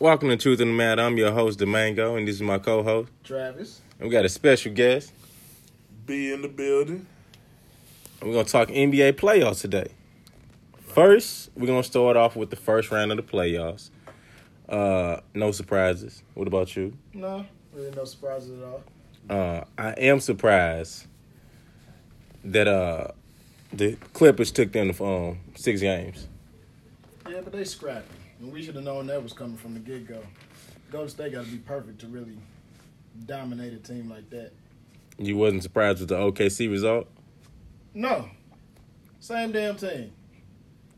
Welcome to Truth in the Matter. I'm your host, Domingo, and this is my co-host. Travis. And we got a special guest. Be in the building. And we're gonna talk NBA playoffs today. First, we're gonna start off with the first round of the playoffs. Uh, no surprises. What about you? No, really no surprises at all. Uh, I am surprised that uh the Clippers took them to um, six games. Yeah, but they scrappy. And we should have known that was coming from the get go. Golden State got to be perfect to really dominate a team like that. You wasn't surprised with the OKC result? No. Same damn team.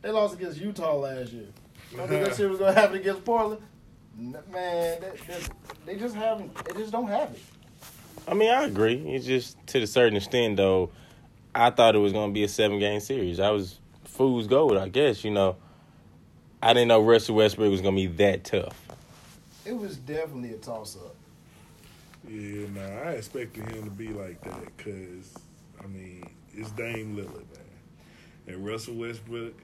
They lost against Utah last year. You don't think that shit was going to happen against Portland? Man, that, that, they just haven't. They just don't have it. I mean, I agree. It's just to a certain extent, though. I thought it was going to be a seven game series. I was fool's gold, I guess. You know, I didn't know Russell Westbrook was going to be that tough. It was definitely a toss up. Yeah, nah, I expected him to be like that because, I mean, it's Dame Lillard, man. And Russell Westbrook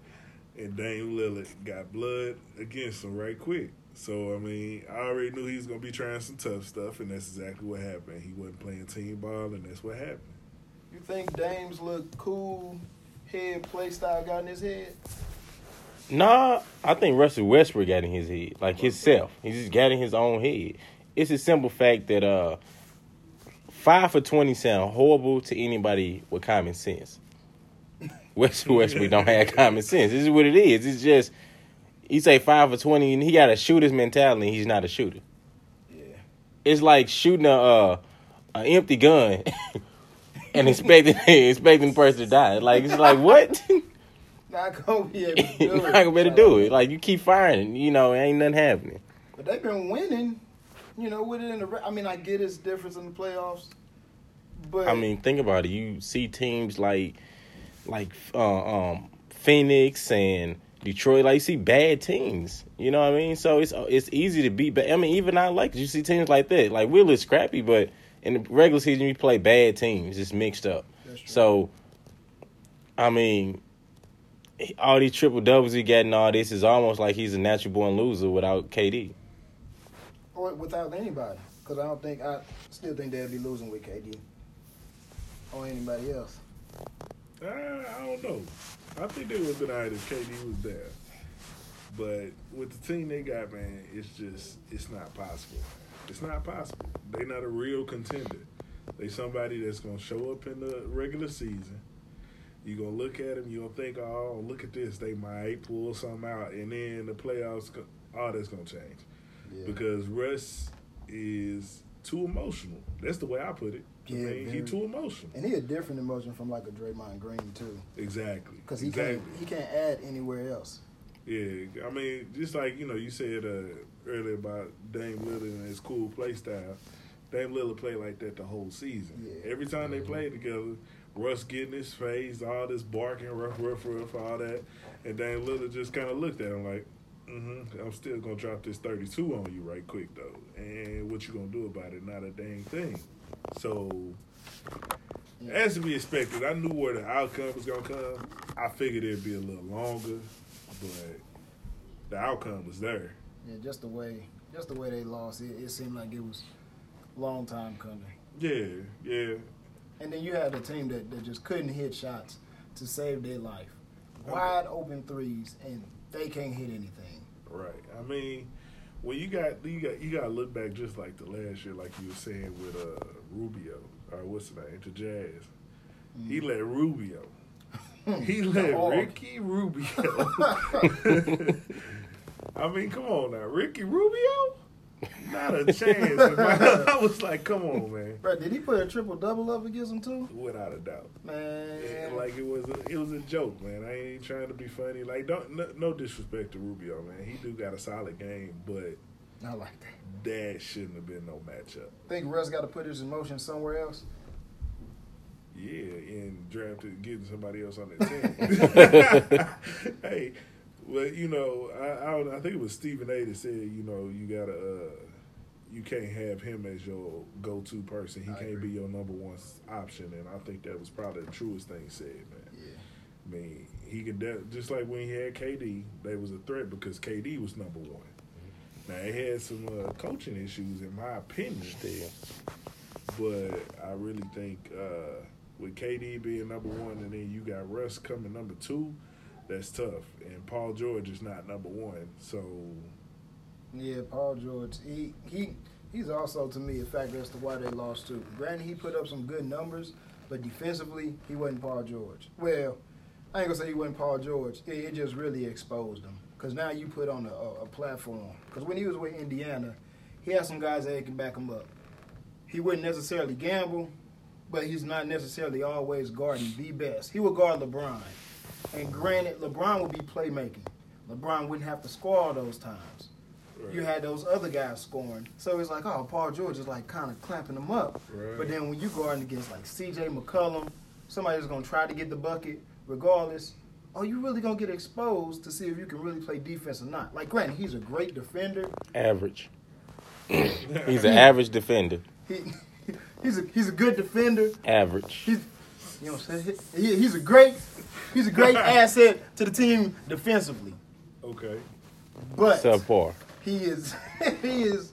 and Dame Lillard got blood against him right quick. So, I mean, I already knew he was going to be trying some tough stuff, and that's exactly what happened. He wasn't playing team ball, and that's what happened. You think Dame's look cool head play style got in his head? Nah, I think Russell Westbrook got in his head, like himself. He just got in his own head. It's a simple fact that uh, five for twenty sound horrible to anybody with common sense. Russell Westbrook don't have common sense. This is what it is. It's just he say five for twenty, and he got a shooter's mentality. and He's not a shooter. Yeah. It's like shooting a uh, an empty gun and expecting expecting the person to die. Like it's like what? Not gonna be able to do it. not gonna be able to do it. Like you keep firing, you know, ain't nothing happening. But they've been winning, you know, with it in the. I mean, I get it's difference in the playoffs, but I mean, think about it. You see teams like like uh, um Phoenix and Detroit. Like you see bad teams. You know what I mean? So it's it's easy to beat. But I mean, even I like you see teams like that. Like we're a little scrappy, but in the regular season you play bad teams. It's mixed up. So I mean. All these triple doubles he got and all this is almost like he's a natural born loser without KD. or without anybody, because I don't think I still think they'd be losing with KD or anybody else. Uh, I don't know. I think they would have been all right if KD was there. But with the team they got, man, it's just it's not possible. It's not possible. They're not a real contender. They somebody that's gonna show up in the regular season. You gonna look at them, you're gonna think, oh, look at this, they might pull something out, and then the playoffs, all that's gonna change Yeah. because Russ is too emotional. That's the way I put it. I Yeah, mean, he too emotional. and he a different emotion from like a Draymond Green too, Exactly. because he exactly. can't he can't add anywhere else. Yeah, I mean, just like you know, you said uh, earlier about Dame Lillard and his cool play style. Dame Lillard played like that the whole season. Yeah. Every time they played together, Russ getting his face, all this barking, rough, rough, rough, all that, and Dame Lillard just kind of looked at him like, mm-hmm, "I'm still gonna drop this 32 on you right quick though, and what you gonna do about it? Not a dang thing." So. As to be expected, I knew where the outcome was gonna come. I figured it'd be a little longer, but the outcome was there. Yeah, just the way just the way they lost, it, it seemed like it was a long time coming. Yeah, yeah. And then you had a team that, that just couldn't hit shots to save their life. Wide open threes, and they can't hit anything. Right. I mean, when you got you got you got to look back just like the last year, like you were saying with uh, Rubio or what's the name, to Jazz. He let Rubio. He let Ricky Rubio. I mean, come on now, Ricky Rubio. Not a chance. I was like, come on, man. Bro, did he put a triple double up against him too? Without a doubt. Man, Yeah, like it was, a, it was a joke, man. I ain't trying to be funny. Like, don't no, no disrespect to Rubio, man. He do got a solid game, but I like that. that shouldn't have been no matchup. Think Russ got to put his emotion somewhere else? Yeah, and drafted getting somebody else on that team. hey, well, you know, I I, don't, I think it was Stephen A. that said, you know, you gotta, uh, you can't have him as your go-to person. He I can't agree. be your number one option, and I think that was probably the truest thing said, man. Yeah. I mean, he could de- just like when he had KD, they was a threat because KD was number one. Now he had some uh, coaching issues, in my opinion. Still. But I really think uh, with KD being number one, and then you got Russ coming number two, that's tough. And Paul George is not number one, so Yeah, Paul George. He he he's also to me a factor as to why they lost too. Granted, he put up some good numbers, but defensively he wasn't Paul George. Well, I ain't gonna say he wasn't Paul George. It, it just really exposed him because now you put on a, a, platform. Because when he was with Indiana, he had some guys that can back him up. He wouldn't necessarily gamble, but he's not necessarily always guarding the best. He would guard LeBron, and granted, LeBron would be playmaking. LeBron wouldn't have to score all those times you had those other guys scoring. So it's like, oh, Paul George is like kind of clamping them up. Right. But then when you guarding against like C.J. McCollum, somebody's gonna try to get the bucket regardless. Are you really gonna get exposed to see if you can really play defense or not. Like, granted, he's a great defender. Average. He's an average defender. He he's a he's a good defender. Average. He's you know what I'm saying? He, he's a great he's a great asset to the team defensively. okay. But Subpar. He is he is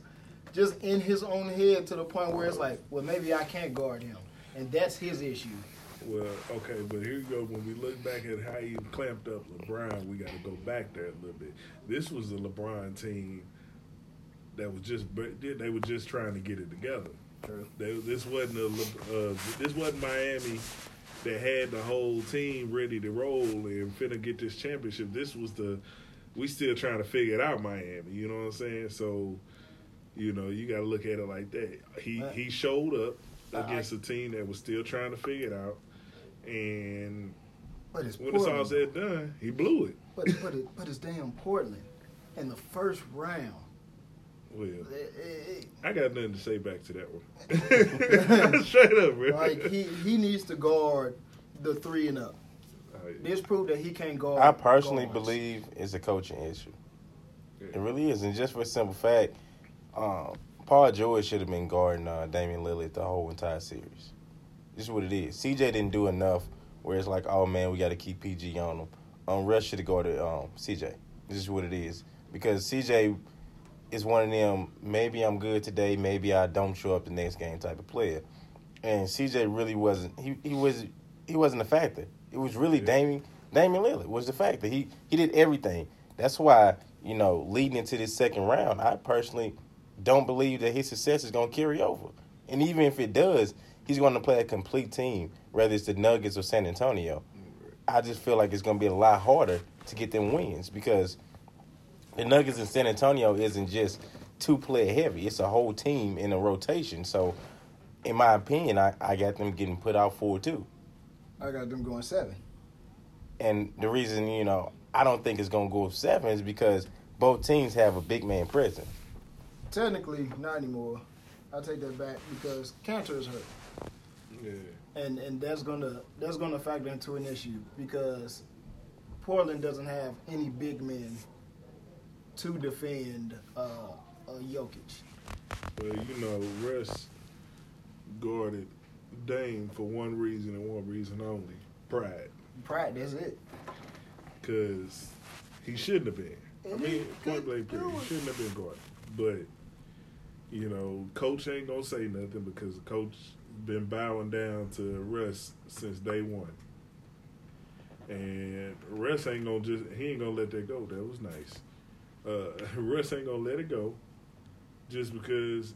just in his own head to the point where it's like, well, maybe I can't guard him, and that's his issue. Well, okay, but here you go. When we look back at how he clamped up LeBron, we got to go back there a little bit. This was a LeBron team that was just they were just trying to get it together. They, this wasn't a uh, this wasn't Miami that had the whole team ready to roll and finna get this championship. This was the we still trying to figure it out, Miami. You know what I'm saying? So, you know, you got to look at it like that. He Right. he showed up against a team that was still trying to figure it out, and But it's when it's all Portland. said done, he blew it. But but it, but it's damn Portland in the first round. Well, It- it- I got nothing to say back to that one. Straight up, bro. like he he needs to guard the three and up. Yeah. This proved that he can't guard. I personally guards. believe it's a coaching issue. Yeah. It really is, and just for a simple fact, um, Paul George should have been guarding uh, Damian Lillard the whole entire series. This is what it is. CJ didn't do enough. Where it's like, oh man, we got to keep PG on him. Um, Russ should have guarded um, CJ. This is what it is because CJ is one of them. Maybe I'm good today. Maybe I don't show up the next game type of player. And CJ really wasn't. He he was he wasn't a factor. It was really Yeah. Damian Damian Lillard was the factor. He he did everything. That's why you know leading into this second round, I personally don't believe that his success is going to carry over. And even if it does, he's going to play a complete team, whether it's the Nuggets or San Antonio. I just feel like it's going to be a lot harder to get them wins because the Nuggets in San Antonio isn't just two player heavy; it's a whole team in a rotation. So, in my opinion, I, I got them getting put out four two. I got them going seven. And the reason, you know, I don't think it's going to go seven is because both teams have a big man present. Technically, not anymore. I take that back because Kanter is hurt. Yeah. and and that's gonna that's gonna factor into an issue because Portland doesn't have any big men to defend uh, uh, Jokic. Well, you know, Russ guarded Dame for one reason and one reason only: pride. Pride, that's it. Because he shouldn't have been. I mean, point blank period, he shouldn't have been guarded. But you know, coach ain't gonna say nothing because the coach been bowing down to Russ since day one. And Russ ain't gonna just he ain't gonna let that go. That was nice. Uh, Russ ain't gonna let it go just because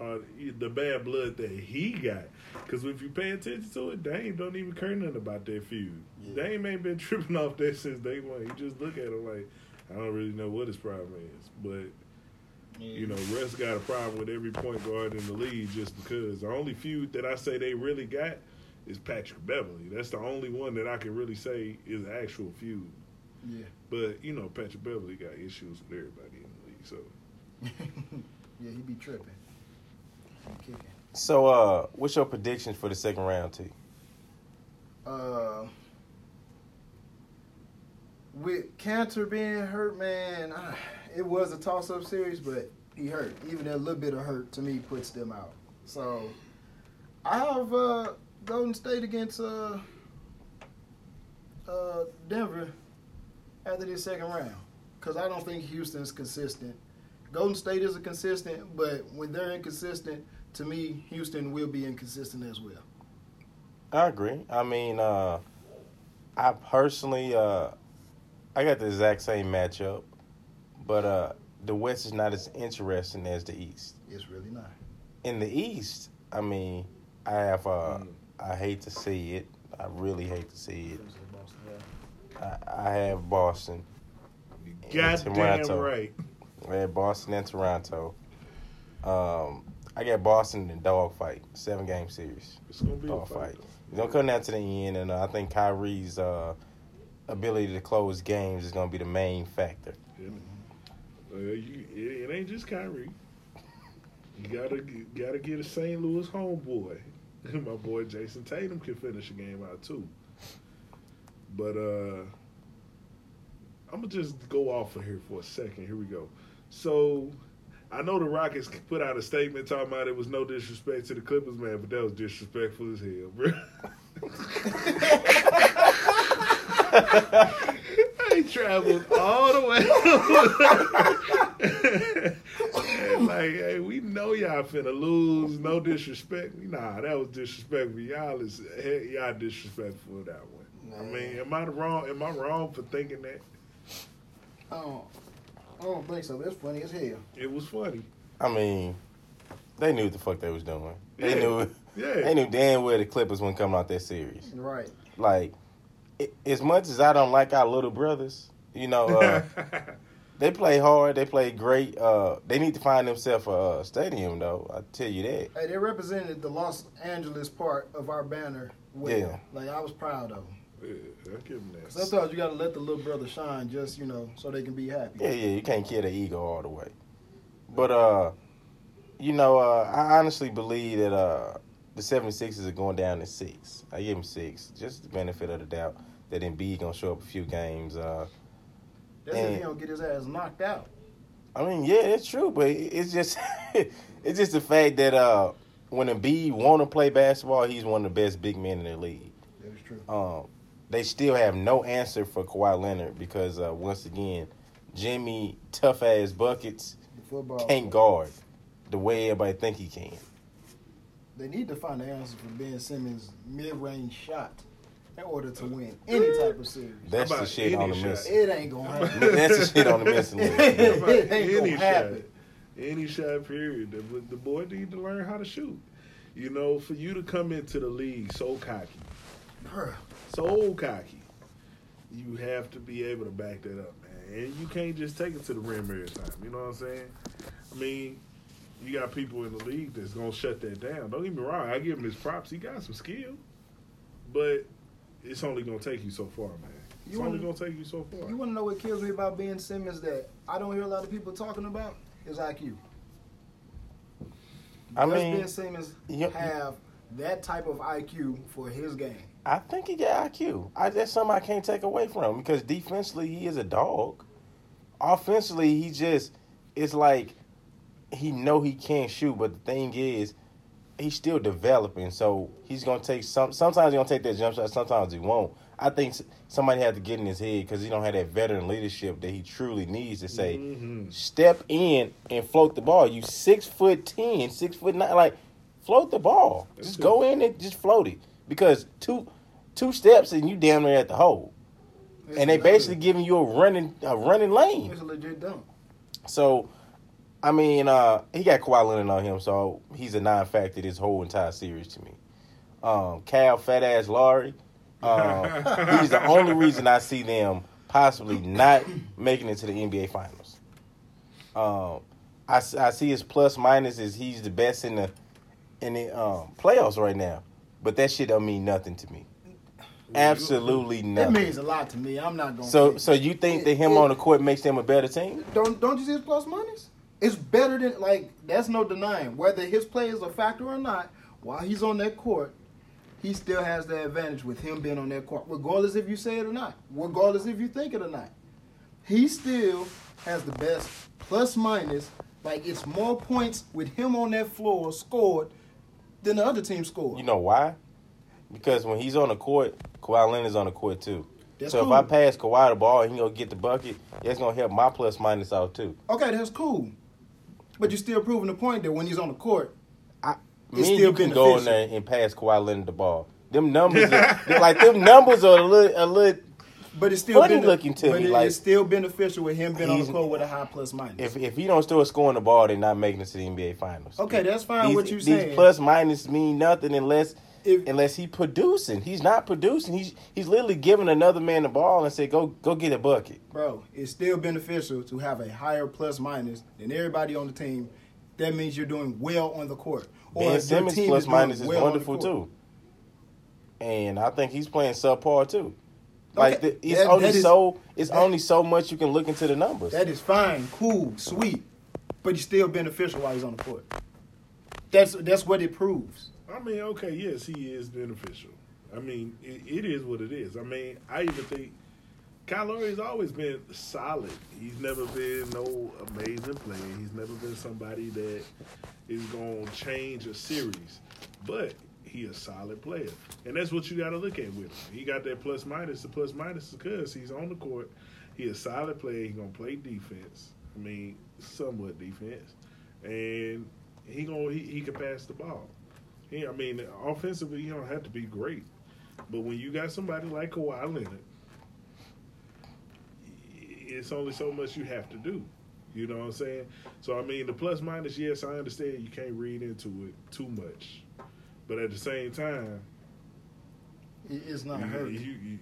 uh, the bad blood that he got. Because if you pay attention to it, Dame don't even care nothing about that feud. Yeah. Dame ain't been tripping off that since day one. You just look at him like, I don't really know what his problem is. But, you know, Russ got a problem with every point guard in the league just because. The only feud that I say they really got is Patrick Beverley. That's the only one that I can really say is an actual feud. yeah, But, you know, Patrick Beverley got issues with everybody in the league. So, yeah, he be tripping. Kicking. So, uh, what's your predictions for the second round, T? Uh, with Kanter being hurt, man, ah, it was a toss-up series, but he hurt. Even a little bit of hurt to me puts them out. So I have uh, Golden State against uh, uh, Denver after this second round because I don't think Houston's consistent, Golden State is a consistent, but when they're inconsistent, to me, Houston will be inconsistent as well. I agree. I mean, uh, I personally, uh, I got the exact same matchup, but uh, the West is not as interesting as the East. It's really not. In the East, I mean, I have. Uh, Mm. I hate to see it. I really hate to see it. Boston, yeah. I, I have Boston. Goddamn Toronto. right. I have Boston and Toronto. Um, I got Boston in dog fight, seven game series. It's gonna be a Dog fight. fight. It's gonna come down to the end, and uh, I think Kyrie's uh, ability to close games is gonna be the main factor. Yeah. Uh, you, it, it ain't just Kyrie. You gotta gotta get a St. Louis homeboy. My boy Jayson Tatum can finish a game out too. But uh I'm gonna just go off of here for a second. Here we go. So I know the Rockets put out a statement talking about it was no disrespect to the Clippers, man, but that was disrespectful as hell, bro. I traveled all the way. Like, hey, we know y'all finna lose. No disrespect. Nah, that was disrespectful. Y'all is y'all disrespectful that one. I mean, am I wrong? Am I wrong for thinking that I don't, I don't think so. That's funny as hell. it was funny? I mean, they knew what the fuck they was doing. They Yeah. knew. Yeah. They knew damn well the Clippers wouldn't come out that series. Right. Like, i as much as I don't like our little brothers, you know, uh, they play hard. They play great. Uh, they need to find themselves a uh, stadium, though. I tell you that. Hey, they represented the Los Angeles part of our banner well. Yeah. Like I was proud of them. Yeah, I give him that. Sometimes you got to let the little brother shine, just you know, so they can be happy. Yeah, yeah, you can't kill the ego all the way. But uh, you know, uh, I honestly believe that uh, the 76ers are going down to six. I give them six, just the benefit of the doubt that Embiid gonna show up a few games. Uh, That's if And- he don't get his ass knocked out. I mean, yeah, it's true, but it's just it's just the fact that uh, when Embiid want to play basketball, he's one of the best big men in the league. That is true. Um, they still have no answer for Kawhi Leonard because uh, once again, Jimmy tough ass buckets football. can't guard the way everybody think he can. They need to find the answer for Ben Simmons' mid-range shot in order to win any type of series. That's the shit on the any miss. It ain't gonna happen. That's the shit on the missing list. It ain't any gonna shot? happen. Any shot, period. The, the boy need to learn how to shoot. You know, for you to come into the league so cocky, Bruh. So cocky, you have to be able to back that up, man. And you can't just take it to the rim every time. You know what I'm saying? I mean, you got people in the league that's gonna shut that down. Don't get me wrong. I give him his props. He got some skill, but it's only gonna take you so far, man. It's You only wanna- gonna take you so far. You want to know what kills me about Ben Simmons that I don't hear a lot of people talking about? Is IQ. I Does mean, Ben Simmons Yep. have that type of IQ for his game? I think he got IQ. I, that's something I can't take away from him because defensively he is a dog. Offensively, he just it's like he know he can't shoot, but the thing is, he's still developing. So he's gonna take some. Sometimes he's gonna take that jump shot. Sometimes he won't. I think somebody had to get in his head because he don't have that veteran leadership that he truly needs to say, Mhm. step in and float the ball. You six foot ten, six foot nine, like float the ball. That's just go in and just float it because two two steps and you damn near at the hole. It's And they basically giving you a running a running lane. it's a legit dunk. So, I mean, uh, he got Kawhi Leonard on him, so he's a non-factor this whole entire series to me. Um, Cal Fat Ass Lowry, um, he's the only reason I see them possibly not making it to the NBA Finals. Um, I, I see his plus minus is he's the best in the in the um, playoffs right now, but that shit don't mean nothing to me. Absolutely It nothing. means a lot to me. I'm not gonna. So, so you think that him it- on the court makes them a better team? don't don't you see his plus minus? It's better than like that's no denying whether his play is a factor or not. While he's on that court, he still has the advantage with him being on that court, regardless if you say it or not, regardless if you think it or not. He still has the best plus minus. Like it's more points with him on that floor scored than the other team scored. You know why? Because when he's on the court, Kawhi Leonard's on the court too. That's so cool. if I pass Kawhi the ball and he gonna get the bucket, that's gonna help my plus minus out too. Okay, that's cool. But you're still proving the point that when he's on the court, I, It's me and still you can go in there and pass Kawhi Leonard the ball. Them numbers, are, like them numbers are a little, a little. but it's still Funny looking to but me, it- like- it's still beneficial with him being on the court with a high plus minus. If if he don't start scoring the ball, they're not making it to the NBA Finals. okay, that's fine. These, what you these plus minus mean nothing unless If- unless he producing. He's not producing. He's he's literally giving another man the ball and say go go get a bucket. bro, it's still beneficial to have a higher plus minus than everybody on the team. That means you're doing well on the court. Ben your Simmons team plus is minus is well on the wonderful too, and I think he's playing subpar too. Like Okay, the, it's that- only that is- so it's that- only so much you can look into the numbers. That is fine, cool, sweet, but he's still beneficial while he's on the court. That's that's what it proves. I mean, okay, yes, he is beneficial. I mean, it, it is what it is. I mean, I even think Kyle Lowry's always been solid. He's never been no amazing player. He's never been somebody that is going to change a series. But he a solid player. And that's what you got to look at with him. He got that plus minus. The plus minus is because he's on the court. He a solid player. He's going to play defense. I mean, somewhat defense. And he going he, he can pass the ball. He, I mean, offensively, he don't have to be great. But when you got somebody like Kawhi Leonard, it's only so much you have to do. You know what I'm saying? So I mean, the plus minus, yes, I understand you can't read into it too much, but at the same time, It- It's not you, hurting. you,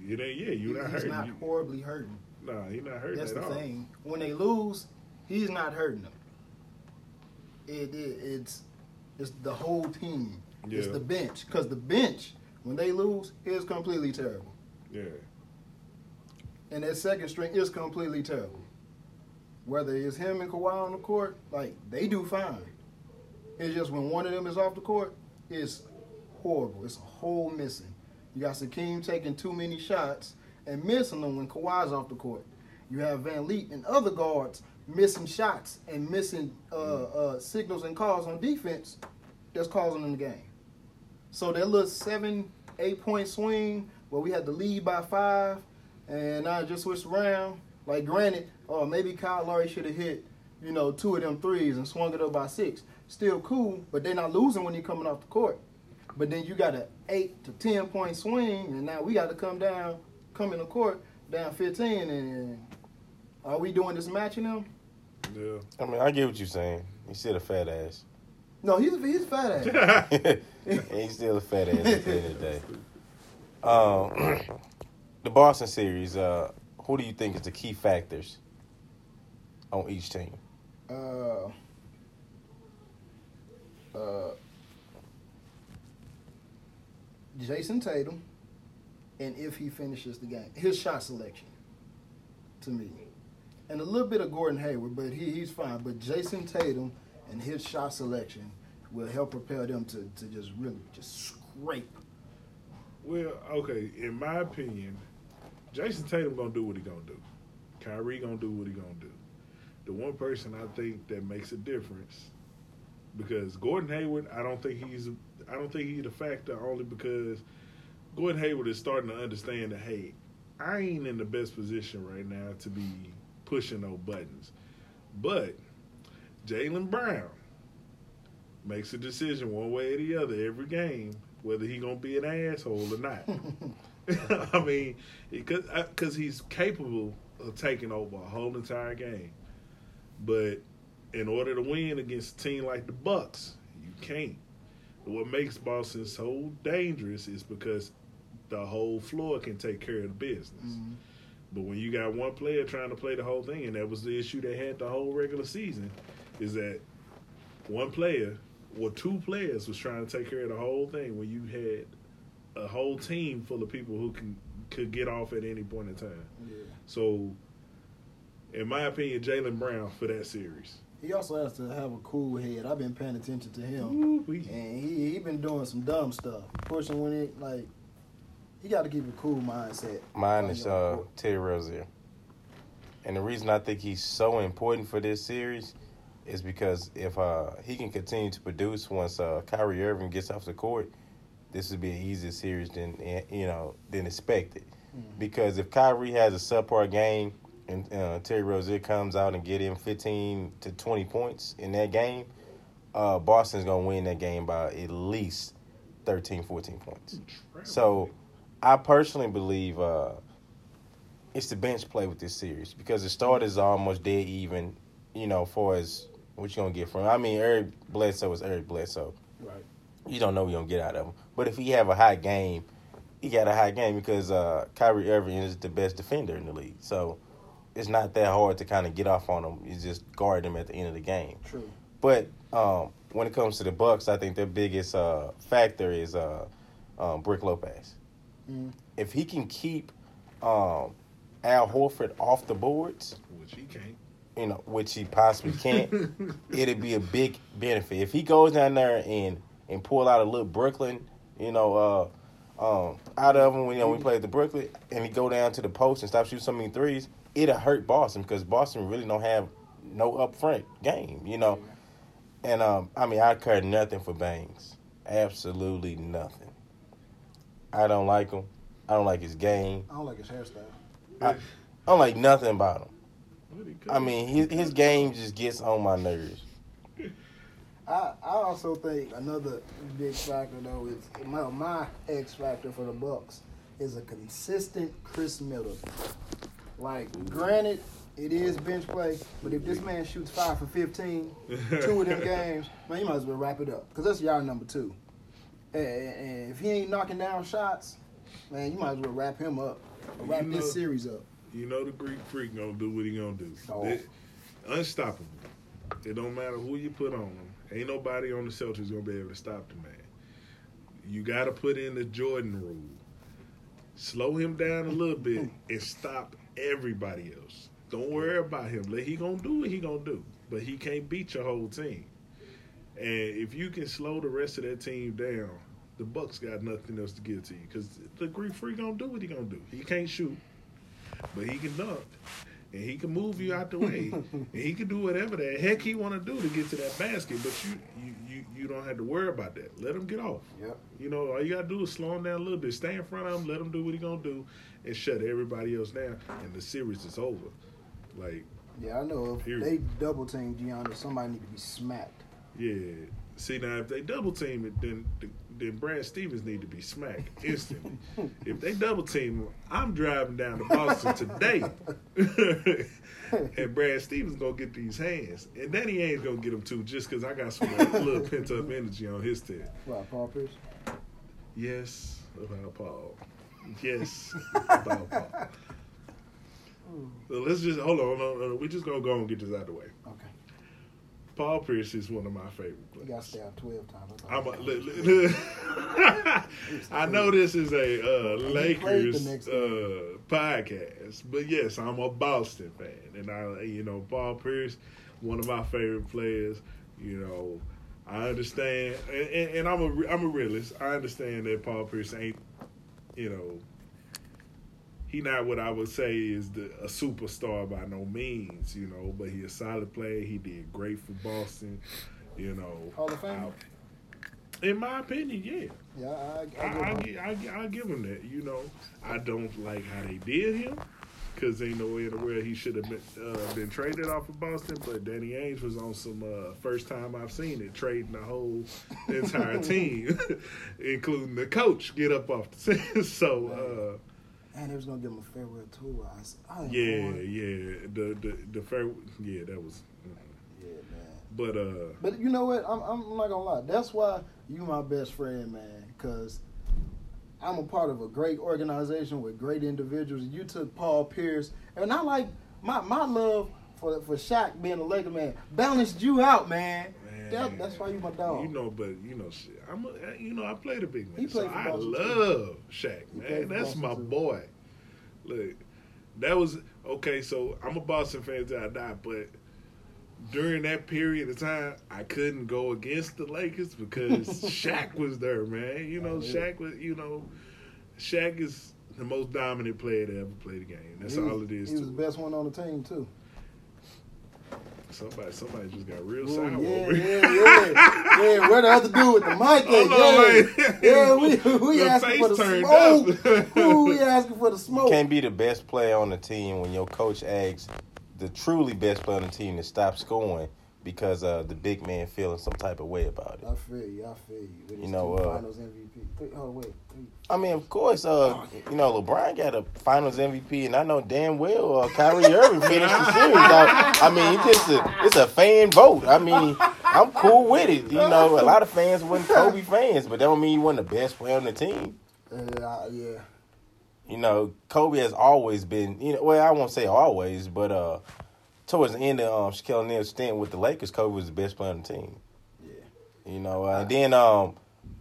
you, it ain't. Yeah, you're not he's hurting. not horribly hurting. nah, he's not hurting That's at the all. thing. When they lose, he's not hurting them. It, it it's it's the whole team. It's the bench because the bench when they lose is completely terrible, Yeah, and that second string is completely terrible. Whether it's him and Kawhi on the court, like they do fine. It's just when one of them is off the court, it's horrible. It's a hole missing. You got Siakam taking too many shots and missing them when Kawhi's off the court. You have VanVleet and other guards missing shots and missing uh, uh, signals and calls on defense that's causing them the game. So that little seven, eight point swing where we had to lead by five and I just switched around. Like granted, uh, maybe Kyle Lowry should have hit, you know, two of them threes and swung it up by six. Still cool, but they're not losing when you're coming off the court. But then you got an eight to ten point swing, and now we got to come down, come in the court down 15, and are we doing this matching them? yeah. I mean, I get what you're saying. You said a fat ass. No, he's he's fat ass. He's still a fat ass at the end of the day. Um, the Boston series. Uh, who do you think is the key factors on each team? uh, uh, Jayson Tatum, and if he finishes the game, his shot selection, to me, and a little bit of Gordon Hayward, but he, he's fine. But Jayson Tatum and his shot selection will help propel them to, to just really just scrape. Well, okay. In my opinion, Jayson Tatum gonna do what he gonna do. Kyrie gonna do what he gonna do. The one person I think that makes a difference because Gordon Hayward, I don't think he's I don't think he's a factor only because Gordon Hayward is starting to understand that hey, I ain't in the best position right now to be pushing no buttons. But Jaylen Brown makes a decision one way or the other every game whether he gonna be an asshole or not. I mean, because uh, because he's capable of taking over a whole entire game, but in order to win against a team like the Bucks, you can't. What makes Boston so dangerous is because the whole floor can take care of the business. Mm-hmm. But when you got one player trying to play the whole thing, and that was the issue they had the whole regular season, is that one player or two players was trying to take care of the whole thing when you had a whole team full of people who can could get off at any point in time. So, in my opinion, Jaylen Brown for that series. He also has to have a cool head. I've been paying attention to him. Ooh-wee. And he he been doing some dumb stuff, pushing when it like. He got to keep a cool mindset. Mine is uh, Terry Rozier. And the reason I think he's so important for this series is because if uh, he can continue to produce once uh, Kyrie Irving gets off the court, this would be an easier series than eh, you know than expected. Because if Kyrie has a subpar game, and uh, Terry Rozier comes out and get him 15 to 20 points in that game, uh, Boston's going to win that game by at least 13, 14 points. So I personally believe uh, it's the bench play with this series because the starters are almost dead even, you know, for as what you're going to get from I mean, Eric Bledsoe is Eric Bledsoe. Right. You don't know what you're going to get out of him. But if he have a high game, he got a high game because uh, Kyrie Irving is the best defender in the league. So it's not that hard to kind of get off on him. You just guard him at the end of the game. True. But um, when it comes to the Bucks, I think their biggest uh, factor is uh, um, Brook Lopez. Mhm. If he can keep um, Al Horford off the boards, Which he can't. You know, which he possibly can't, it'd be a big benefit. If he goes down there and and pull out a little Brooklyn, you know, uh, um, out of him when you know we played the Brooklyn, and he go down to the post and stop shooting so many threes, it'll hurt Boston because Boston really don't have no upfront game, you know. And um, I mean, I care nothing for Bangs, absolutely nothing. I don't like him. I don't like his game. I don't like his hairstyle. I, I don't like nothing about him. What he I mean, his his game just gets on my nerves. I, I also think another big factor though is my my X factor for the Bucks is a consistent Khris Middleton. Like, granted, it is bench play, but if this man shoots five for 15, two of them games, man, you might as well wrap it up because that's y'all number two. And, and if he ain't knocking down shots, man, you might as well wrap him up wrap You this series up. You know the Greek freak gonna do what he gonna do. Oh. They- unstoppable. It don't matter who you put on him. Ain't nobody on the Celtics gonna be able to stop the man. You got to put in the Jordan rule. Slow him down a little bit and stop everybody else. Don't worry about him. Let he gonna do what he gonna do, but he can't beat your whole team. And if you can slow the rest of that team down, the Bucks got nothing else to give to you because the Greek freak gonna do what he gonna do. He can't shoot, but he can dunk, and he can move you out the way, and he can do whatever the heck he want to do to get to that basket. But you, you, you, you don't have to worry about that. Let him get off. Yep. You know, all you gotta do is slow him down a little bit. Stay in front of him, let him do what he gonna do, and shut everybody else down. And the series is over. Like, Yeah, I know. If Period. they double team Giannis, somebody need to be smacked. yeah. See now, if they double team it, then then Brad Stevens need to be smacked instantly. if they double team him, I'm driving down to Boston today, and Brad Stevens gonna get these hands, and Danny Ainge gonna get them too, just because I got some like, little pent up energy on his tip. Right, Paul Pierce. Yes, about Paul. Yes, about Paul. So let's just hold on, hold on. We just gonna go and get this out of the way. Okay. Paul Pierce is one of my favorite You got players. 12 times. I I'm thought- a, li- li- I know this is a uh, Lakers uh, podcast, but yes, I'm a Boston fan, and I, you know, Paul Pierce, one of my favorite players. You know, I understand, and, and, and I'm a I'm a realist. I understand that Paul Pierce ain't, you know, he not what I would say is the a superstar by no means, you know, but he a solid player. He did great for Boston, you know. Hall of Fame? In my opinion, yeah. Yeah, I, I, I, I, I, I, I give him that. You know, I don't like how they did him because ain't no way in the world he should have been uh, been traded off of Boston. But Danny Ainge was on some uh, first time I've seen it, trading the whole entire team, including the coach, get up off the so. Uh, and they was going to give him a farewell tour. I, s- I yeah, want yeah, the the the fair, yeah, that was. Yeah, man. But uh, But you know what? I'm, I'm not gonna lie. That's why you my best friend, man. Cause I'm a part of a great organization with great individuals. You took Paul Pierce, and I like my my love for for Shaq being a Laker man balanced you out, man. That, that's why you my dog. You know, but you know, shit, I'm a, you know, I played a big man, He so I Boston, too. love Shaq, man. That's my too. boy. Look, that was okay. So I'm a Boston fan till I die, but during that period of time, I couldn't go against the Lakers because Shaq was there, man. You know. Shaq was, you know, Shaq is the most dominant player to ever play the game. That's He was- all it is. He was the best one on the team too. Somebody, somebody just got real Ooh, sour yeah, over here. yeah, yeah. Yeah, where the other dude with the mic Hold at? on, Yeah, wait. yeah, we we The asking for the face turned smoke. up. Ooh, we asking for the smoke. can't be the best player on the team when your coach asks the truly best player on the team to stop scoring because uh, the big man feeling some type of way about it. I feel you. I feel you. With You know, uh, Finals MVP. Wait, oh wait, wait. I mean, of course, uh, you know, LeBron got a Finals MVP, and I know damn well uh, Kyrie Irving finished the series. Dog. I mean, it's just a, it's a fan vote. I mean, I'm cool with it. You know, a lot of fans wasn't Kobe fans, but that don't mean he wasn't the best player on the team. Uh, yeah. You know, Kobe has always been, you know, well, I won't say always, but uh, towards the end of um, Shaquille O'Neal's stint with the Lakers, Kobe was the best player on the team. Yeah. You know, uh, and then um,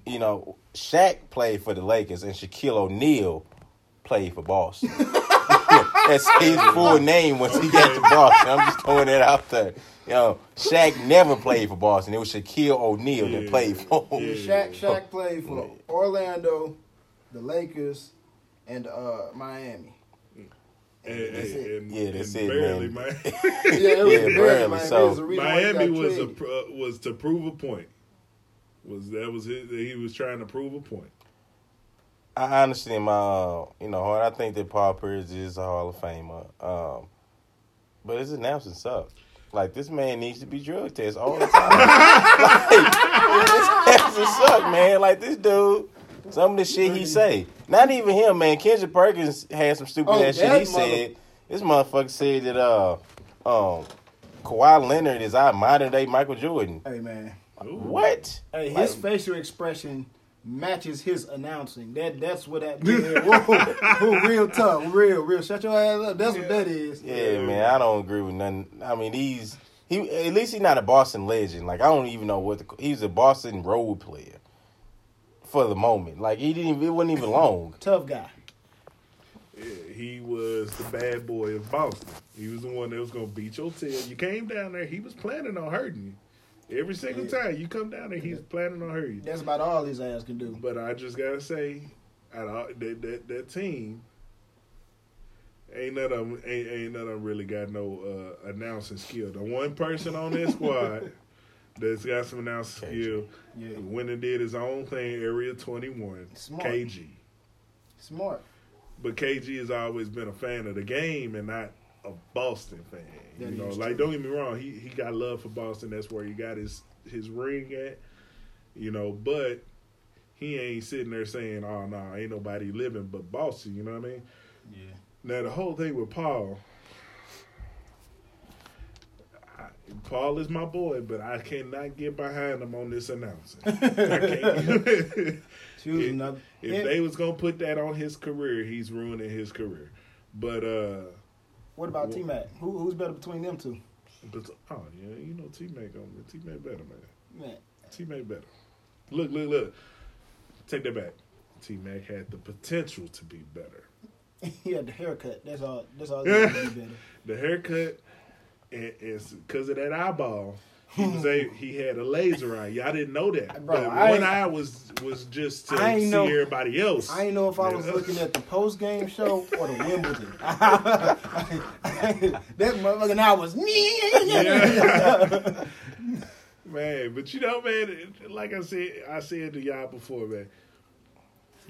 you know, Shaq played for the Lakers and Shaquille O'Neal played for Boston. That's his full name once he got to Boston. I'm just throwing that out there. You know, Shaq never played for Boston. It was Shaquille O'Neal that played for him. Yeah. Shaq Shaq played for Orlando, the Lakers, and uh, Miami. And, That's and, it. and, Yeah, that's and it, barely, man. man. Yeah, it was Yeah, barely, barely, Miami. so- There's a reason why he Miami was a uh, was to prove a point. Was that was his, he was trying to prove a point. I honestly, in my uh, you know, heart, I think that Paul Pierce is a Hall of Famer. Um, but his announcing suck. Like this man needs to be drug tested all the time. like, this announcing suck, man. Like this dude, some of the shit he say. Not even him, man. Kendrick Perkins had some stupid Oh, ass shit he said. This motherfucker said that uh, um, Kawhi Leonard is our modern day Michael Jordan. Hey man. What? Hey, Like- his facial expression matches his announcing. That that's what that yeah, whoa, whoa, real tough, real, real. Shut your ass up. That's what that is. Yeah, man, I don't agree with nothing. I mean, he's he at least he's not a Boston legend. Like I don't even know what the, he's a Boston role player for the moment. Like he didn't. even- It wasn't even long. Tough guy. Yeah, he was the bad boy of Boston. He was the one that was gonna beat your tail. You came down there, he was planning on hurting you. Every single time you come down there, he's planning on hurting you. That's about all his ass can do. But I just gotta say, out all, that, that that team, ain't none of them ain't, ain't none of them really got no uh, announcing skill. The one person on that squad that's got some announcing skill Yeah, went and did his own thing. Area twenty one, Smart. KG. smart. But KG has always been a fan of the game and not a Boston fan. That you know, like true. don't get me wrong, he he got love for Boston. That's where he got his his ring at. You know, but he ain't sitting there saying, "Oh no, ain't nobody living but Boston." You know what I mean? Yeah. Now the whole thing with Paul, I, Paul is my boy, but I cannot get behind him on this announcing. I can't. Choose If- another. If Yeah. they was gonna put that on his career, he's ruining his career. But uh, What about T Mac? Who, who's better between them two? but oh yeah, you know T Mac on T Mac better man. Man, T Mac better. Look, look, look. Take that back. T Mac had the potential to be better. he had the haircut. That's all. That's all. He be better. The haircut, and it's because of that eyeball. He was a, he had a laser eye. Y'all didn't know that. Bro, but I one eye was was just to I ain't see know- everybody else. I didn't know if I was looking at the post game show or the Wimbledon. that motherfucking eye was. Yeah. man, but you know, man, it- like I said, I said to y'all before, man,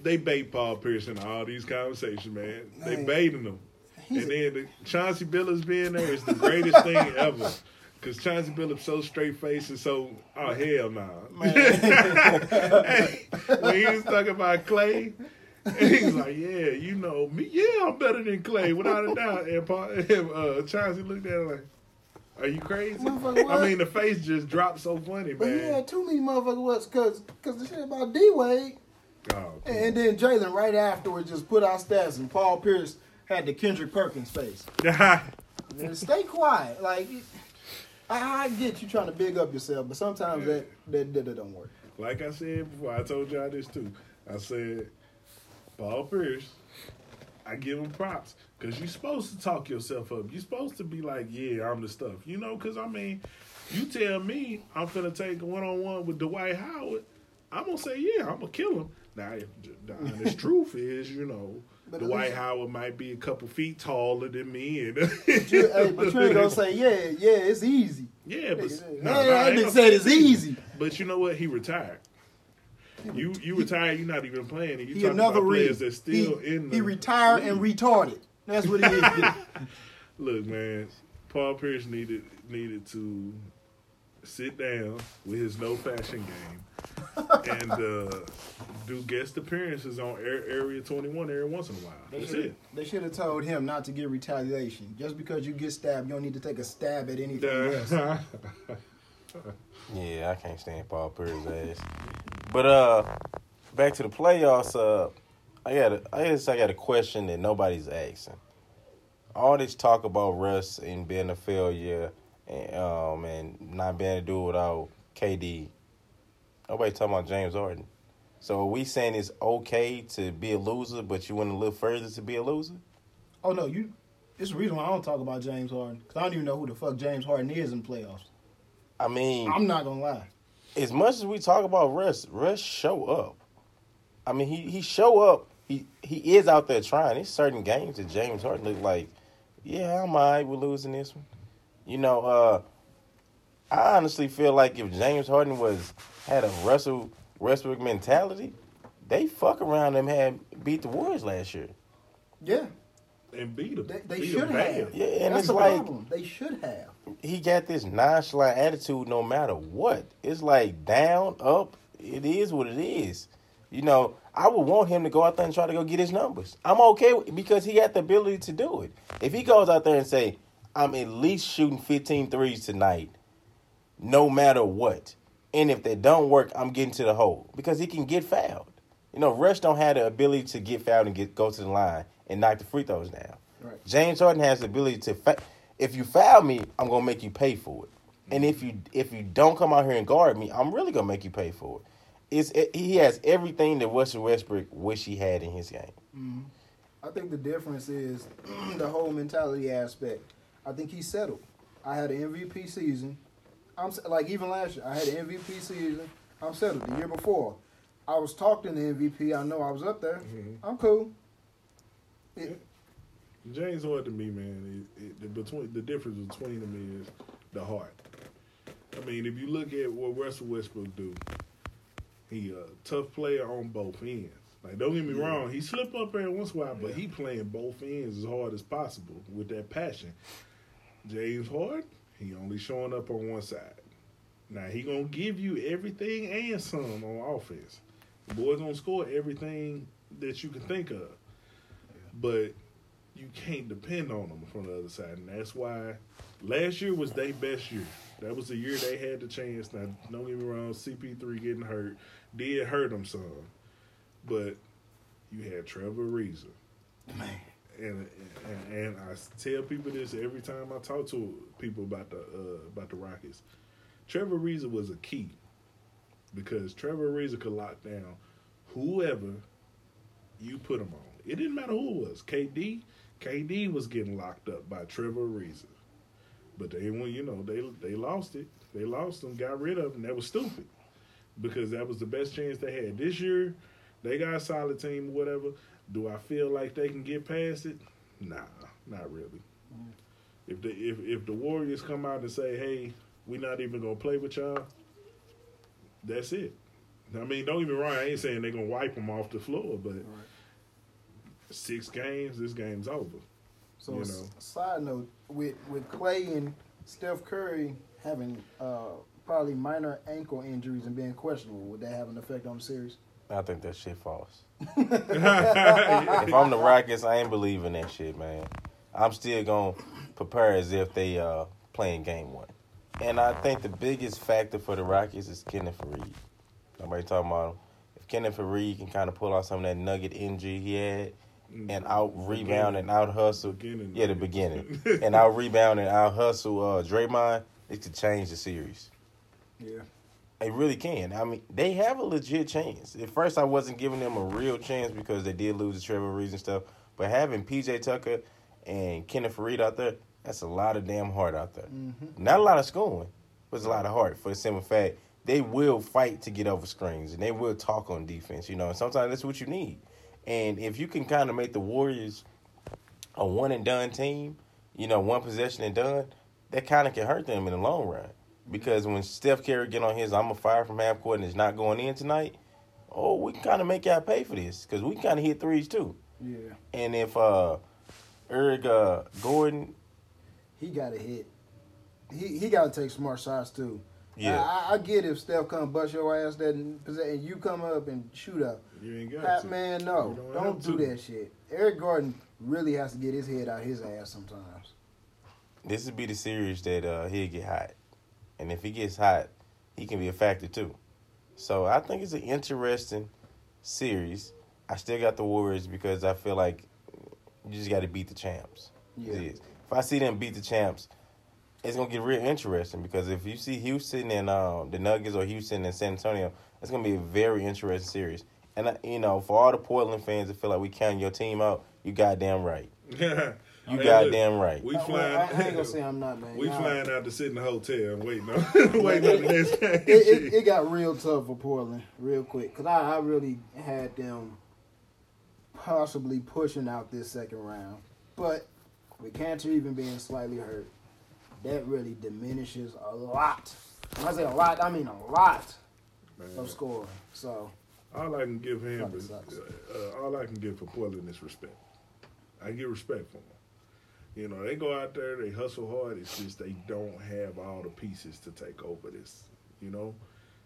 they bait Paul Pierce in all these conversations, man. They Man. baiting them, He's and then the, Chauncey Billups being there is the greatest thing ever. Cause Chauncey Billups so straight faced and so oh hell nah. Hey, when he was talking about Clay, and he was like, "Yeah, you know me. Yeah, I'm better than Clay, without a doubt." And, Paul, and uh, Chauncey looked at him like, "Are you crazy?" I mean, the face just dropped so funny, But he had too many motherfuckers was cause cause the shit about D Wade. Oh, come And then Jalen right afterwards just put out stats and Paul Pierce had the Kendrick Perkins face. stay quiet. Like I, I get you trying to big up yourself, but sometimes that, that that that don't work. like I said before, I told y'all this too. I said, Paul Pierce, I give him props because you're supposed to talk yourself up. You're supposed to be like, yeah, I'm the stuff. You know, because I mean, you tell me I'm going to take a one on one with Dwight Howard, I'm gonna say, yeah, I'm gonna kill him. Now, if the honest truth is, you know, But Dwight least- Howard might be a couple feet taller than me, and You, hey, but you ain't gonna say, yeah, yeah, it's easy. yeah, but no, I that ain't nigga gonna said say it's easy. But But you know what? He retired. You you retired. You're not even playing. And you talking another about players that's still he, in the he retired and league. retarded. That's what he is. Look, man, Paul Pierce needed needed to sit down with his no fashion game and uh, do guest appearances on Air, Area 21 every once in a while. They That's should, it. they should have told him not to get retaliation. Just because you get stabbed, you don't need to take a stab at anything else. Yeah, I can't stand Paul Pierce's ass. But uh, back to the playoffs. Uh, I got a, I guess I got a question that nobody's asking. All this talk about Russ and being a failure and um and not being able to do it without KD. Nobody talking about James Harden. So are we saying it's okay to be a loser, but you went a little further to be a loser? Oh no, you. It's the reason why I don't talk about James Harden because I don't even know who the fuck James Harden is in the playoffs. I mean, I'm not gonna lie. as much as we talk about Russ, Russ show up. I mean, he he show up. He he is out there trying. There's certain games that James Harden look like, yeah, I'm alright with losing this one. You know, uh, I honestly feel like if James Harden was had a Russell Westbrook mentality, they fuck around and had beat the Warriors last year. Yeah, and beat them. they, they Beat should him bad. have. Yeah, and That's it's the like- problem. They should have. he got this nonchalant attitude no matter what. It's like down, up, it is what it is. You know, I would want him to go out there and try to go get his numbers. I'm okay with, because he got the ability to do it. If he goes out there and say, I'm at least shooting 15 threes tonight, no matter what. And if they don't work, I'm getting to the hole. Because he can get fouled. You know, Russ don't have the ability to get fouled and get go to the line and knock the free throws down. Right. James Harden has the ability to. Fa- if you foul me, I'm gonna make you pay for it. And if you if you don't come out here and guard me, I'm really gonna make you pay for it. It's it, he has everything that Russell Westbrook wish he had in his game. Mm-hmm. I think the difference is the whole mentality aspect. I think he's settled. I had an MVP season. I'm like even last year. I had an MVP season. I'm settled. The year before, I was talking to the MVP. I know I was up there. Mhm. I'm cool. It- James Harden to me, man, it, it, the between the difference between them is the heart. I mean, if you look at what Russell Westbrook do, he a tough player on both ends. Like, don't get me Yeah. wrong, he slip up every once in a while, but he playing both ends as hard as possible with that passion. James Harden, he only showing up on one side. Now he gonna give you everything and some on offense. The boy's gonna score everything that you can think of, but you can't depend on them from the other side, and that's why last year was their best year. That was the year they had the chance. Now, don't get me wrong, CP3 getting hurt did hurt them some, but you had Trevor Ariza, Man. And, and and I tell people this every time I talk to people about the uh, about the Rockets. Trevor Ariza was a key because Trevor Ariza could lock down whoever you put him on. It didn't matter who it was. KD, KD was getting locked up by Trevor Ariza, but they when you know they they lost it. They lost him, got rid of him. That was stupid because that was the best chance they had this year. They got a solid team, whatever. Do I feel like they can get past it? Nah, not really. If the if if the Warriors come out and say, "Hey, we're not even gonna play with y'all," that's it. I mean, don't get me wrong. I ain't saying they're gonna wipe them off the floor, but six games, this game's over. So, You know. side note with with Clay and Steph Curry having uh, probably minor ankle injuries and being questionable, would that have an effect on the series? I think that shit false. if I'm the Rockets, I ain't believing that shit, man. I'm still gonna prepare as if they uh playing game one. And I think the biggest factor for the Rockets is Kenneth Faried. Nobody talking about him. If Kenneth Faried can kind of pull out some of that nugget injury he had and out rebound and out hustle, Beginning. yeah, the beginning, and out rebound and out hustle uh, Draymond, it could change the series. Yeah. They really can. I mean, they have a legit chance. At first, I wasn't giving them a real chance because they did lose to Trevor Reeves and stuff. But having PJ Tucker and Kenneth Faried out there, that's a lot of damn heart out there. Mm-hmm. Not a lot of scoring, but it's a lot of heart for the simple fact they will fight to get over screens and they will talk on defense. You know, and sometimes that's what you need. And if you can kind of make the Warriors a one and done team, you know, one possession and done, that kind of can hurt them in the long run. Because when Steph Curry get on his, I'm a fire from half court and it's not going in tonight. Oh, we can kind of make y'all pay for this because we kind of hit threes too. Yeah, And if uh, Eric uh, Gordon, he got to hit. He he got to take smart shots too. yeah, I, I get if Steph come bust your ass that and and you come up and shoot up. You ain't got Pat, to. man, no, You don't don't, do to. that shit. Eric Gordon really has to get his head out his ass sometimes. this would be the series that uh, he'll get hot, and if he gets hot, he can be a factor too. So I think it's an interesting series. I still got the Warriors because I feel like you just got to beat the champs. Yeah. If I see them beat the champs, it's gonna get real interesting because if you see Houston and um, the Nuggets or Houston and San Antonio, it's gonna be a very interesting series. And I, you know, for all the Portland fans that feel like we counting your team out, you goddamn right. You Hey, goddamn right. We I, flying. I, I ain't gonna say I'm not, man. We Nah. flying out to sit in the hotel and waiting on waiting on the next game. It, it, it got real tough for Portland real quick because I, I really had them possibly pushing out this second round, but with Kanter even being slightly hurt, that really diminishes a lot. When I say a lot, I mean a lot Man, of scoring. So all I can give him is uh, all I can give for Portland is respect. I give respect for them. You know, they go out there, they hustle hard. It's just they don't have all the pieces to take over this. You know,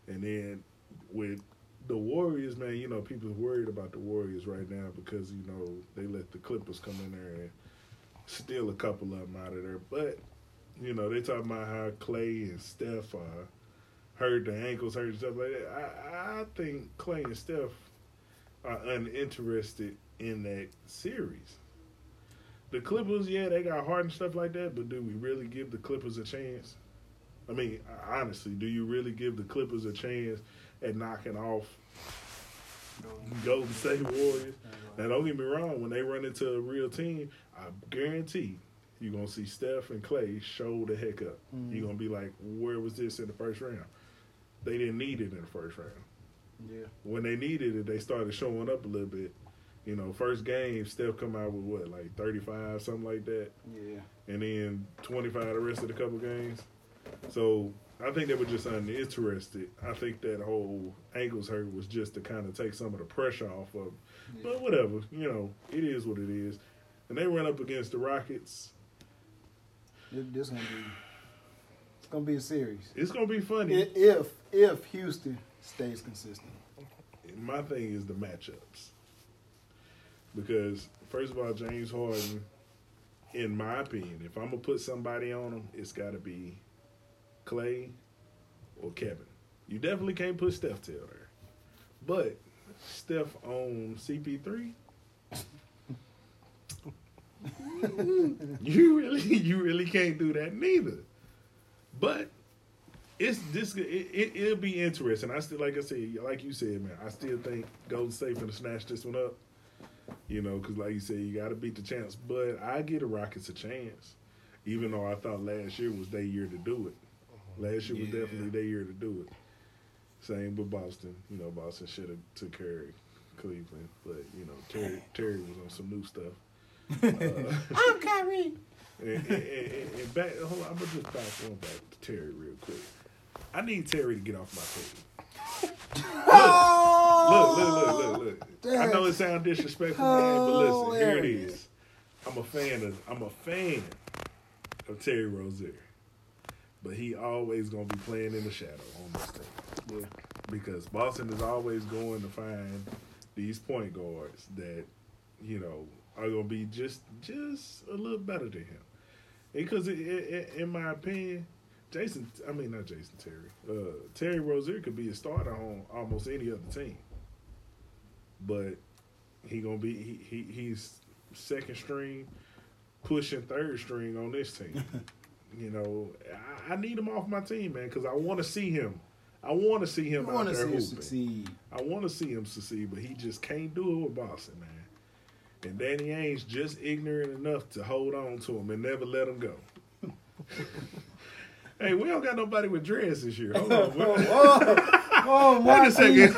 and then with the Warriors, man, you know, people worried about the Warriors right now because you know they let the Clippers come in there and steal a couple of them out of there. But you know, they talking about how Clay and Steph are hurt, the ankles hurt, and stuff like that. I, I think Clay and Steph are uninterested in that series. The Clippers, yeah, they got hard and stuff like that, but do we really give the Clippers a chance? I mean, honestly, do you really give the Clippers a chance at knocking off Golden State Warriors? Now, don't get me wrong, when they run into a real team, I guarantee you're going to see Steph and Clay show the heck up. Mhm. You're going to be like, where was this in the first round? They didn't need it in the first round. yeah, When they needed it, they started showing up a little bit. You know, first game, Steph come out with what, like 35, something like that, yeah, and then 25 the rest of the couple games. So I think they were just uninterested. I think that whole ankles hurt was just to kind of take some of the pressure off of. 'em. But whatever, you know, it is what it is. And they run up against the Rockets. This, this gonna be it's gonna be a series. It's gonna be funny. If if Houston stays consistent. my thing is the matchups. Because first of all, James Harden, in my opinion, if I'm gonna put somebody on him, it's got to be Clay or Kevin. You definitely can't put Steph there, but Steph on CP3. you really, you really can't do that neither. But it's this. It, it, it'll be interesting. I still, like I said, like you said, man. I still think Golden State finna snatch this one up. You know, because like you said, you got to beat the chance. But I get the Rockets a chance, even though I thought last year was their year to do it. Last year was definitely their year to do it. Same with Boston. You know, Boston should have took care of Cleveland, but you know, Terry Terry was on some new stuff. Uh, I'm Kyrie. and, and, and, and back, hold on, I'm gonna just back one back to Terry real quick. I need Terry to get off my team. Look, look, look, look, look. Look. I know it sounds disrespectful, man, but listen, here it is. I'm a fan of I'm a fan of Terry Rozier. But he always gonna be playing in the shadow on this team. Yeah. Because Boston is always going to find these point guards that, you know, are gonna be just just a little better than him. Because it, it, it- in my opinion, Jason, I mean not Jason Terry, uh, Terry Rozier could be a starter on almost any other team. But he gonna be he, he he's second string, pushing third string on this team. you know, I, I need him off my team, man, because I want to see him. I want to see him You out there see hooping. succeed. I want to see him succeed, but he just can't do it with Boston, man. And Danny Ainge's just ignorant enough to hold on to him and never let him go. hey, we don't got nobody with dreads this year. Hold on. oh, oh, Wait a second.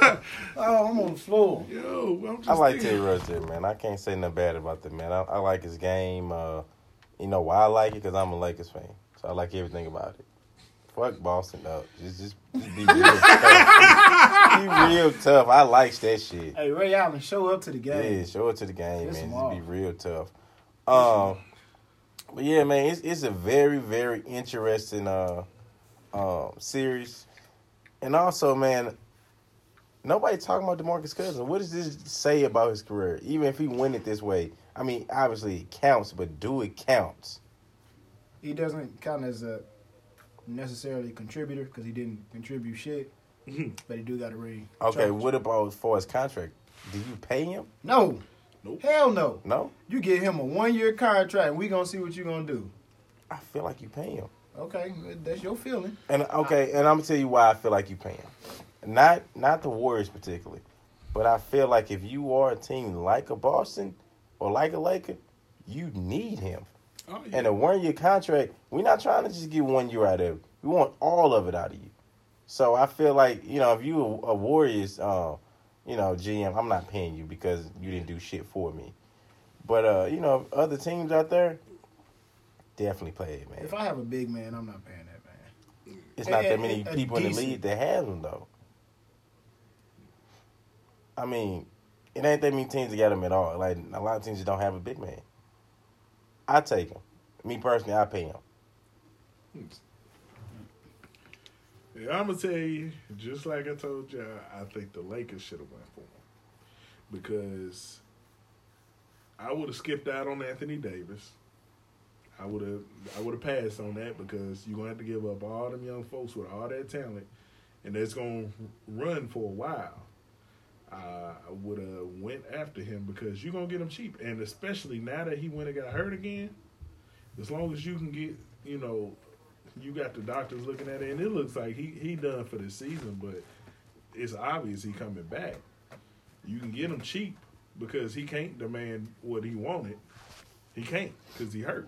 Oh, I'm on the floor. Yo, I'm just I like thinking- Terry Rozier, man. I can't say nothing bad about the man. I, I like his game. Uh, you know why I like it? Because I'm a Lakers fan. So I like everything about it. Fuck Boston though. Just, just, just be real tough. be real tough. I likes that shit. Hey, Ray Allen, show up to the game. Yeah, show it to the game, Piss man. Just off. be real tough. Um, but yeah, man, it's it's a very very interesting uh um series, and also, man, nobody talking about DeMarcus Cousins. What does this say about his career? Even if he win it this way, I mean, obviously it counts, but do it counts? He doesn't count as a necessarily contributor because he didn't contribute shit, but he do got a ring. Okay, Charge. what about as far as contract? Do you pay him? No. Nope. Hell no. No, You get him a one year contract and we gonna see what you gonna do. I feel like you pay him. Okay, that's your feeling. And okay, and I'm gonna tell you why I feel like you pay him. Not not the Warriors particularly, but I feel like if you are a team like a Boston or like a Laker, you need him. Oh, yeah. And a one year contract, we're not trying to just get one year out of it. We want all of it out of you. So I feel like you know if you a, a Warriors, uh, you know GM, I'm not paying you because you didn't do shit for me. But uh, you know other teams out there, definitely play it, man. If I have a big man, I'm not paying that man. It's not that many and- and people in the league that have them though. I mean, it ain't that many teams that got him at all. Like a lot of teams that don't have a big man. I take him. Me personally, I pay him. Yeah, I'm gonna tell you, just like I told y'all, I think the Lakers should have went for him because I would have skipped out on Anthony Davis. I would have, I would have passed on that because you're gonna have to give up all them young folks with all that talent, and that's gonna run for a while. I would have went after him because you're gonna get him cheap, and especially now that he went and got hurt again. As long as you can get, you know, you got the doctors looking at it, and it looks like he he done for the season, but it's obvious he coming back. You can get him cheap because he can't demand what he wanted. He can't because he hurt.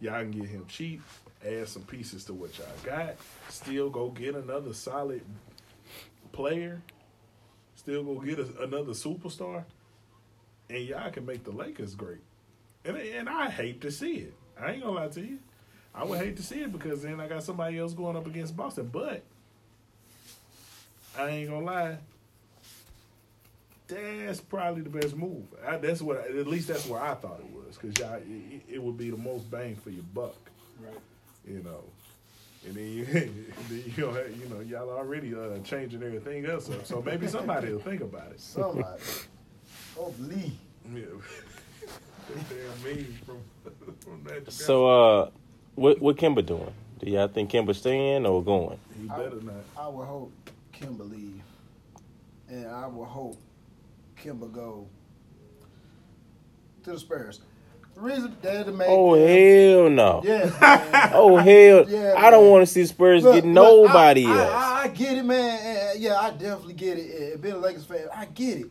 Y'all can get him cheap, add some pieces to what y'all got, still go get another solid player, still go get a, another superstar, and y'all can make the Lakers great. And and I hate to see it. I ain't gonna lie to you. I would hate to see it because then I got somebody else going up against Boston. But I ain't gonna lie. That's probably the best move. I, that's what, at least that's where I thought it was, because y'all, it, it would be the most bang for your buck, Right. you know. And then you, then you, know, you know, y'all already uh, changing everything else up, so maybe somebody will think about it. Somebody. oh, Lee. Yeah. that damn meme from, from Magic So, uh, what what Kemba doing? Do y'all think Kemba staying or going? he better not. I would hope Kemba leave. And I would hope Kemba go to the Spurs. The reason they're the main Oh hell no! Yes, man. Oh hell! Yeah, I don't want to see Spurs Look, get look, nobody I, else. I, I, I get it, man. And, yeah, I definitely get it. And being a Lakers fan, I get it.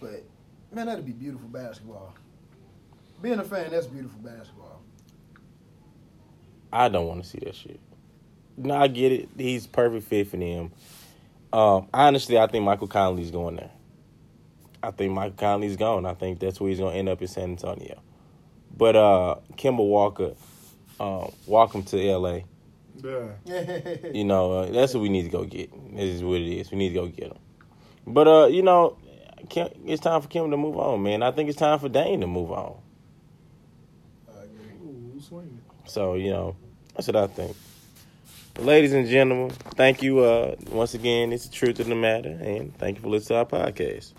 But man, that'd be beautiful basketball. Being a fan, that's beautiful basketball. I don't want to see that shit. No, I get it. He's perfect fit for them. Um, honestly, I think Michael Conley's going there. I think Michael Conley's gone. I think that's where he's going to end up in San Antonio. But uh, Kemba Walker, um, welcome to L.A. Yeah. You know, uh, that's what we need to go get. This is what it is. We need to go get him. But uh, you know, Kim, it's time for Kim to move on, man. I think it's time for Dane to move on. I agree. Ooh, swinging. So, you know, that's what I think. Ladies and gentlemen, thank you uh, once again. It's the truth of the matter, and thank you for listening to our podcast.